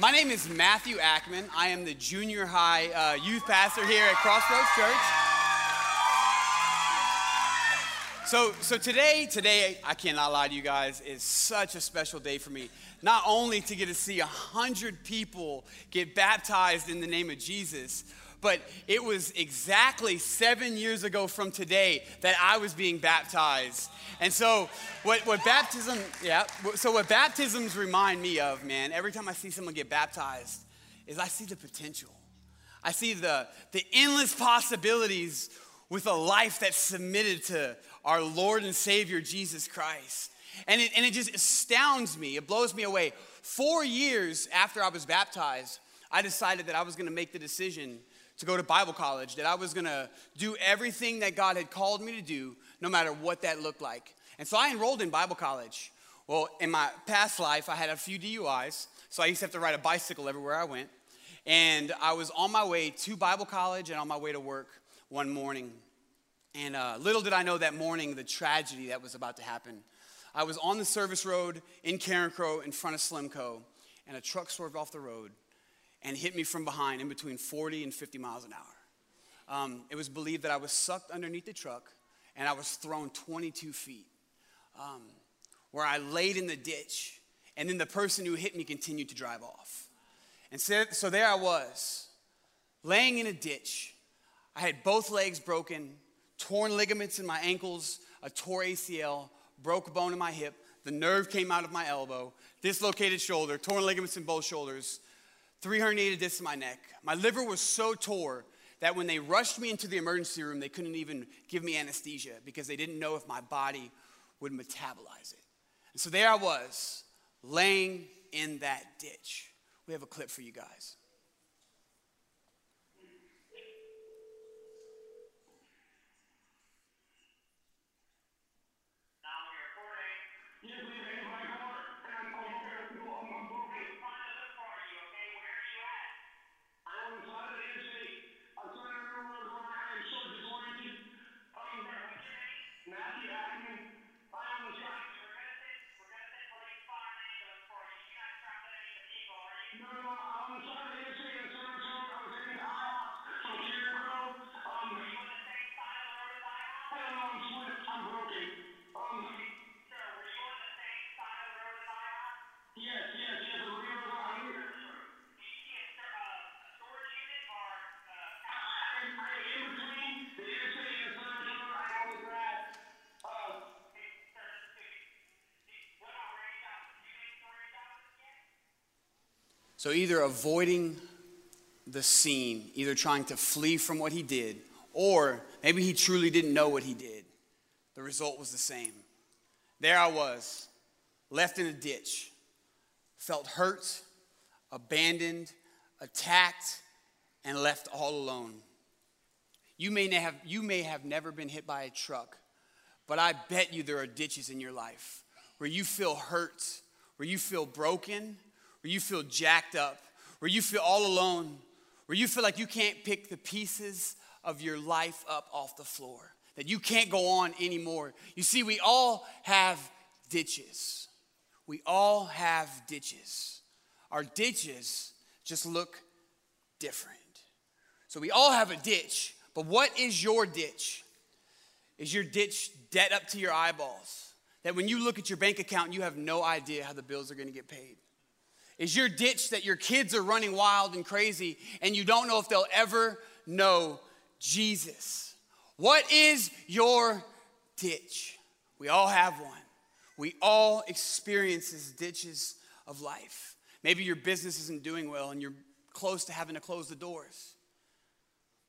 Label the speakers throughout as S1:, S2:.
S1: My name is Matthew Ackman. I am the junior high uh, youth pastor here at Crossroads Church. So, so today, today, I cannot lie to you guys, is such a special day for me. Not only to get to see a hundred people get baptized in the name of Jesus, but it was exactly seven years ago from today that I was being baptized. And so, what, what baptism, yeah, so what baptisms remind me of, man, every time I see someone get baptized, is I see the potential. I see the, the endless possibilities with a life that's submitted to our Lord and Savior, Jesus Christ. And it, and it just astounds me, it blows me away. Four years after I was baptized, I decided that I was gonna make the decision to go to Bible college, that I was gonna do everything that God had called me to do, no matter what that looked like. And so I enrolled in Bible college. Well, in my past life, I had a few DUIs, so I used to have to ride a bicycle everywhere I went. And I was on my way to Bible college and on my way to work one morning. And uh, little did I know that morning the tragedy that was about to happen. I was on the service road in Carencro in front of SLEMCO, and a truck swerved off the road and hit me from behind in between 40 and 50 miles an hour. Um, it was believed that I was sucked underneath the truck and I was thrown 22 feet, um, where I laid in the ditch, and then the person who hit me continued to drive off. And so, so there I was, laying in a ditch. I had both legs broken, torn ligaments in my ankles, a tore ACL, broke a bone in my hip, the nerve came out of my elbow, dislocated shoulder, torn ligaments in both shoulders, 380 discs in my neck. My liver was so tore that when they rushed me into the emergency room, they couldn't even give me anesthesia because they didn't know if my body would metabolize it. And so there I was, laying in that ditch. We have a clip for you guys. So either avoiding the scene, either trying to flee from what he did, or maybe he truly didn't know what he did. The result was the same. There I was, left in a ditch, felt hurt, abandoned, attacked, and left all alone. You may, have, you may have never been hit by a truck, but I bet you there are ditches in your life where you feel hurt, where you feel broken, where you feel jacked up, where you feel all alone, where you feel like you can't pick the pieces of your life up off the floor, that you can't go on anymore. You see, we all have ditches. We all have ditches. Our ditches just look different. So we all have a ditch, but what is your ditch? Is your ditch debt up to your eyeballs? That when you look at your bank account, you have no idea how the bills are to get paid? Is your ditch that your kids are running wild and crazy and you don't know if they'll ever know Jesus? What is your ditch? We all have one. We all experience these ditches of life. Maybe your business isn't doing well and you're close to having to close the doors.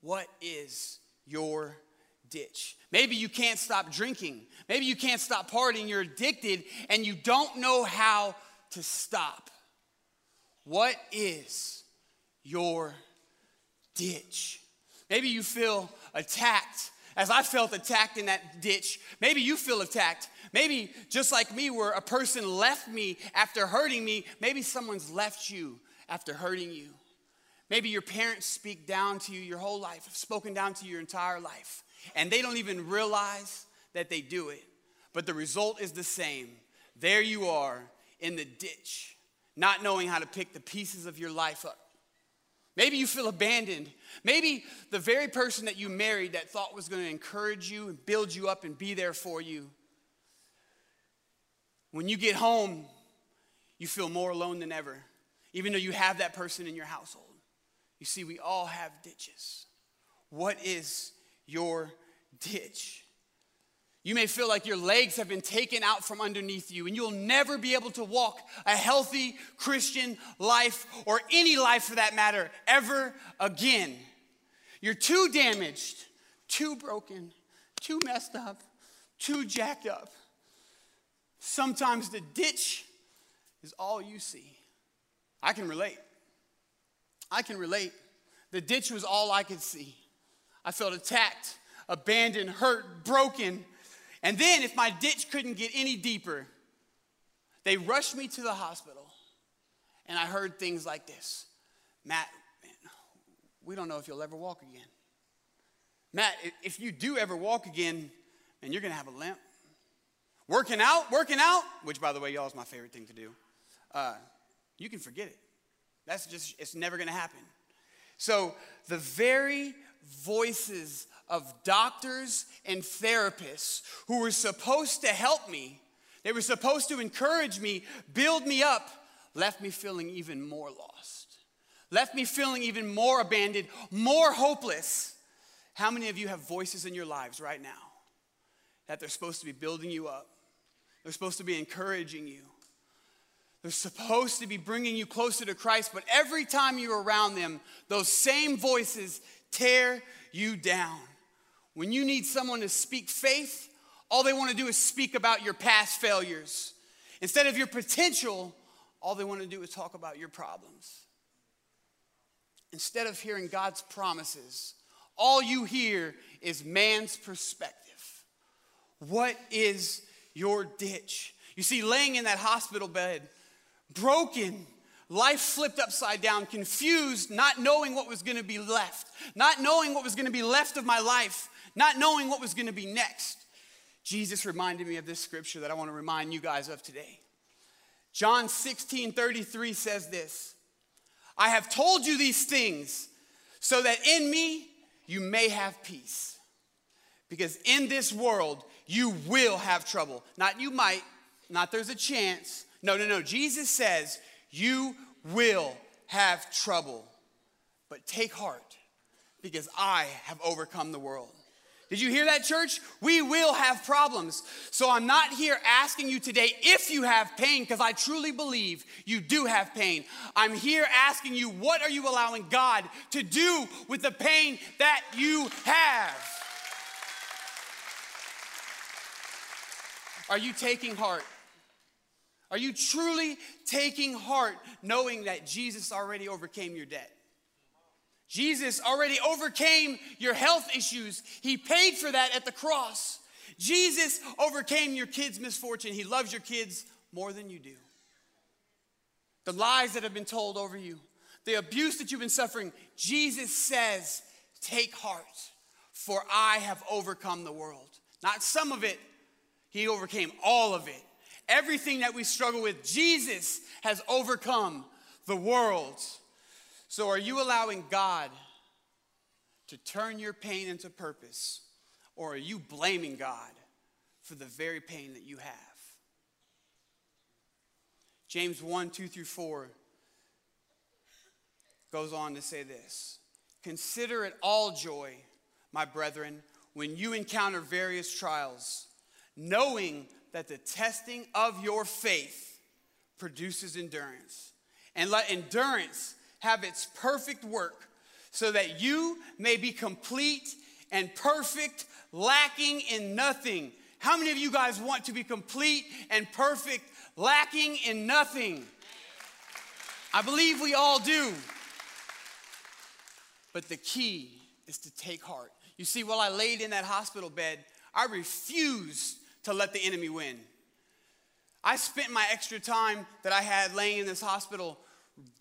S1: What is your ditch? Maybe you can't stop drinking. Maybe you can't stop partying. You're addicted and you don't know how to stop. What is your ditch? Maybe you feel attacked as I felt attacked in that ditch. Maybe you feel attacked. Maybe just like me, where a person left me after hurting me, maybe someone's left you after hurting you. Maybe your parents speak down to you your whole life, have spoken down to you your entire life, and they don't even realize that they do it. But the result is the same. There you are in the ditch not knowing how to pick the pieces of your life up. Maybe you feel abandoned. Maybe the very person that you married that thought was going to encourage you and build you up and be there for you. When you get home, you feel more alone than ever, even though you have that person in your household. You see, we all have ditches. What is your ditch? You may feel like your legs have been taken out from underneath you and you'll never be able to walk a healthy Christian life or any life for that matter ever again. You're too damaged, too broken, too messed up, too jacked up. Sometimes the ditch is all you see. I can relate. I can relate. The ditch was all I could see. I felt attacked, abandoned, hurt, broken and then, if my ditch couldn't get any deeper, they rushed me to the hospital. And I heard things like this Matt, man, we don't know if you'll ever walk again. Matt, if you do ever walk again, man, you're going to have a limp. Working out, working out, which by the way, y'all is my favorite thing to do. Uh, you can forget it. That's just, it's never going to happen. So the very voices of doctors and therapists who were supposed to help me, they were supposed to encourage me, build me up, left me feeling even more lost, left me feeling even more abandoned, more hopeless. How many of you have voices in your lives right now that they're supposed to be building you up? They're supposed to be encouraging you. They're supposed to be bringing you closer to Christ, but every time you're around them, those same voices tear you down. When you need someone to speak faith, all they want to do is speak about your past failures. Instead of your potential, all they want to do is talk about your problems. Instead of hearing God's promises, all you hear is man's perspective. What is your ditch? You see, laying in that hospital bed, broken, life flipped upside down, confused, not knowing what was going to be left, not knowing what was going to be left of my life, not knowing what was going to be next, Jesus reminded me of this scripture that I want to remind you guys of today. John 16 33 says this I have told you these things so that in me you may have peace. Because in this world you will have trouble. Not you might, not there's a chance. No, no, no. Jesus says you will have trouble. But take heart because I have overcome the world. Did you hear that, church? We will have problems. So I'm not here asking you today if you have pain, because I truly believe you do have pain. I'm here asking you, what are you allowing God to do with the pain that you have? Are you taking heart? Are you truly taking heart knowing that Jesus already overcame your debt? Jesus already overcame your health issues. He paid for that at the cross. Jesus overcame your kids' misfortune. He loves your kids more than you do. The lies that have been told over you, the abuse that you've been suffering, Jesus says, Take heart, for I have overcome the world. Not some of it, He overcame all of it. Everything that we struggle with, Jesus has overcome the world. So, are you allowing God to turn your pain into purpose, or are you blaming God for the very pain that you have? James 1 2 through 4 goes on to say this Consider it all joy, my brethren, when you encounter various trials, knowing that the testing of your faith produces endurance. And let endurance have its perfect work, so that you may be complete and perfect, lacking in nothing. How many of you guys want to be complete and perfect, lacking in nothing? I believe we all do. But the key is to take heart. You see, while I laid in that hospital bed, I refused to let the enemy win. I spent my extra time that I had laying in this hospital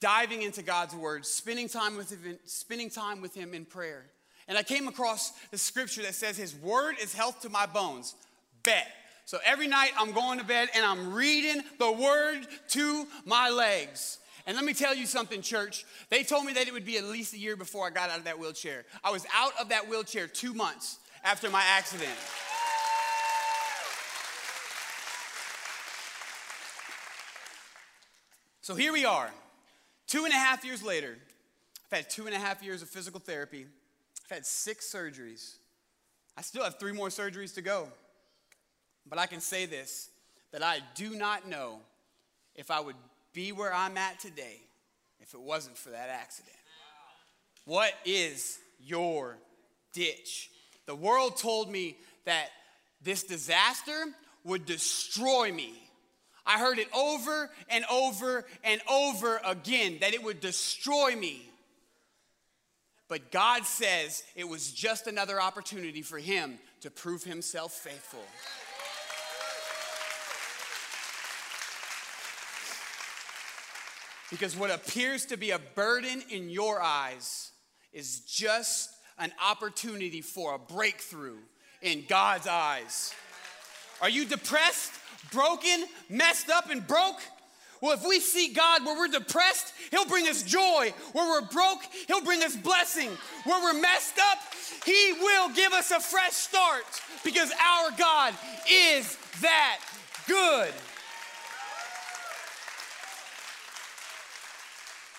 S1: diving into God's word, spending time with him, spending time with him in prayer. And I came across the scripture that says his word is health to my bones. Bet. So every night I'm going to bed and I'm reading the word to my legs. And let me tell you something, church. They told me that it would be at least a year before I got out of that wheelchair. I was out of that wheelchair two months after my accident. So here we are, two and a half years later. I've had two and a half years of physical therapy. I've had six surgeries. I still have three more surgeries to go. But I can say this that I do not know if I would be where I'm at today if it wasn't for that accident. What is your ditch? The world told me that this disaster would destroy me. I heard it over and over and over again that it would destroy me. But God says it was just another opportunity for him to prove himself faithful. Because what appears to be a burden in your eyes is just an opportunity for a breakthrough in God's eyes. Are you depressed, broken, messed up, and broke? Well, if we see God where we're depressed, He'll bring us joy. Where we're broke, He'll bring us blessing. Where we're messed up, He will give us a fresh start because our God is that good.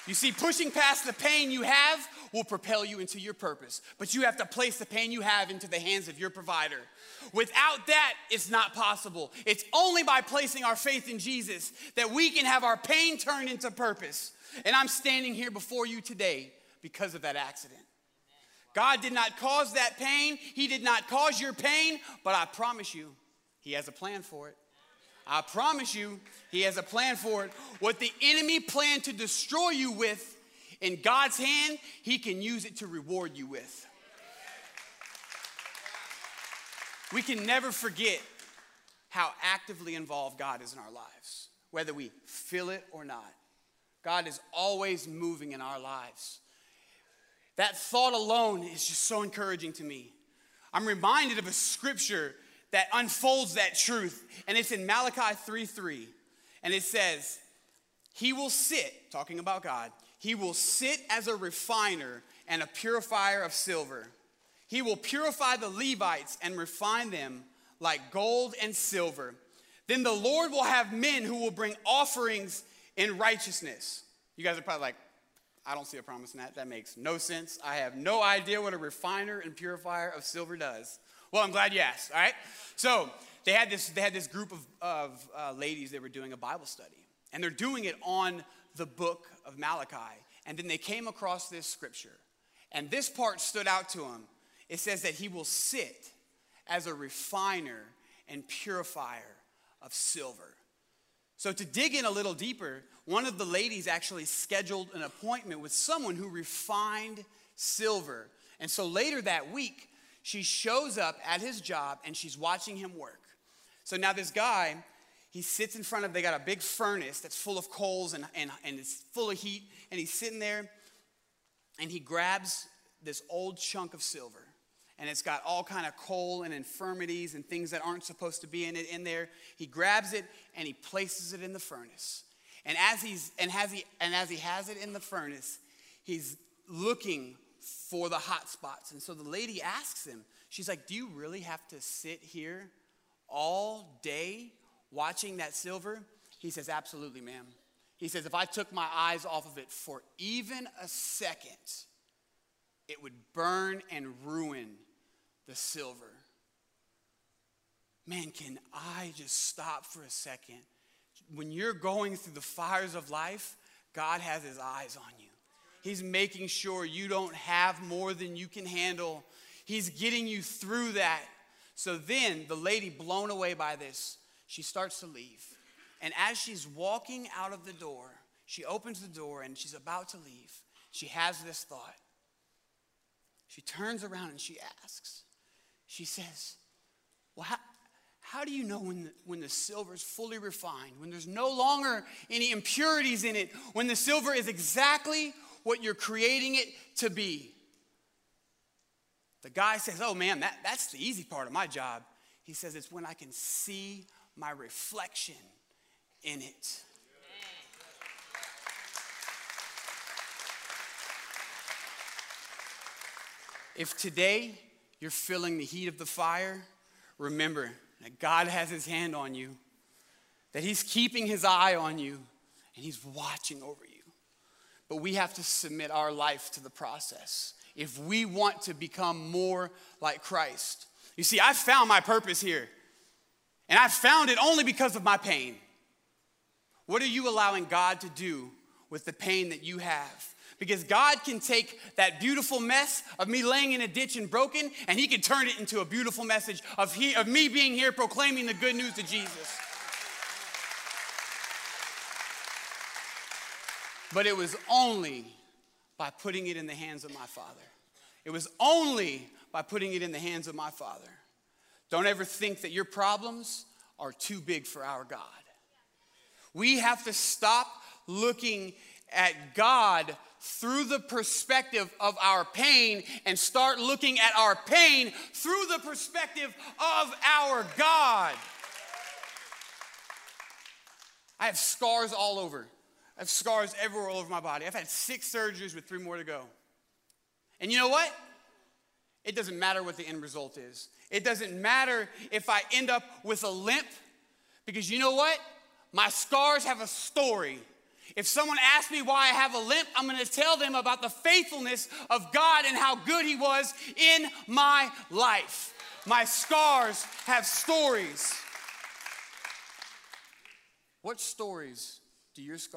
S1: You see, pushing past the pain you have will propel you into your purpose, but you have to place the pain you have into the hands of your provider. Without that, it's not possible. It's only by placing our faith in Jesus that we can have our pain turned into purpose. And I'm standing here before you today because of that accident. God did not cause that pain, He did not cause your pain, but I promise you, He has a plan for it. I promise you, He has a plan for it. What the enemy planned to destroy you with, in God's hand, He can use it to reward you with. We can never forget how actively involved God is in our lives, whether we feel it or not. God is always moving in our lives. That thought alone is just so encouraging to me. I'm reminded of a scripture that unfolds that truth. And it's in Malachi 3 3. And it says, He will sit, talking about God, He will sit as a refiner and a purifier of silver. He will purify the Levites and refine them like gold and silver. Then the Lord will have men who will bring offerings in righteousness. You guys are probably like, I don't see a promise in that. That makes no sense. I have no idea what a refiner and purifier of silver does. Well, I'm glad you asked. All right. So they had this. They had this group of, of uh, ladies. that were doing a Bible study, and they're doing it on the book of Malachi. And then they came across this scripture, and this part stood out to them. It says that he will sit as a refiner and purifier of silver. So, to dig in a little deeper, one of the ladies actually scheduled an appointment with someone who refined silver. And so later that week, she shows up at his job and she's watching him work. So now this guy, he sits in front of, they got a big furnace that's full of coals and, and, and it's full of heat. And he's sitting there and he grabs this old chunk of silver and it's got all kind of coal and infirmities and things that aren't supposed to be in it in there he grabs it and he places it in the furnace and as he's and has he and as he has it in the furnace he's looking for the hot spots. And so the lady asks him, she's like, Do you really have to sit here all day watching that silver? He says, Absolutely, ma'am. He says, If I took my eyes off of it for even a second, it would burn and ruin the silver. Man, can I just stop for a second? When you're going through the fires of life, God has his eyes on you. He's making sure you don't have more than you can handle. He's getting you through that. So then the lady, blown away by this, she starts to leave. And as she's walking out of the door, she opens the door and she's about to leave. She has this thought. She turns around and she asks, she says, Well, how, how do you know when the, when the silver is fully refined, when there's no longer any impurities in it, when the silver is exactly what you're creating it to be. The guy says, Oh man, that, that's the easy part of my job. He says, It's when I can see my reflection in it. If today you're feeling the heat of the fire, remember that God has his hand on you, that he's keeping his eye on you, and he's watching over you. But we have to submit our life to the process if we want to become more like Christ. You see, I found my purpose here, and I found it only because of my pain. What are you allowing God to do with the pain that you have? Because God can take that beautiful mess of me laying in a ditch and broken, and He can turn it into a beautiful message of, he, of me being here proclaiming the good news to Jesus. But it was only by putting it in the hands of my Father. It was only by putting it in the hands of my Father. Don't ever think that your problems are too big for our God. We have to stop looking at God through the perspective of our pain and start looking at our pain through the perspective of our God. I have scars all over. I have scars everywhere all over my body. I've had six surgeries with three more to go. And you know what? It doesn't matter what the end result is. It doesn't matter if I end up with a limp, because you know what? My scars have a story. If someone asks me why I have a limp, I'm to tell them about the faithfulness of God and how good He was in my life. My scars have stories. What stories do your scars?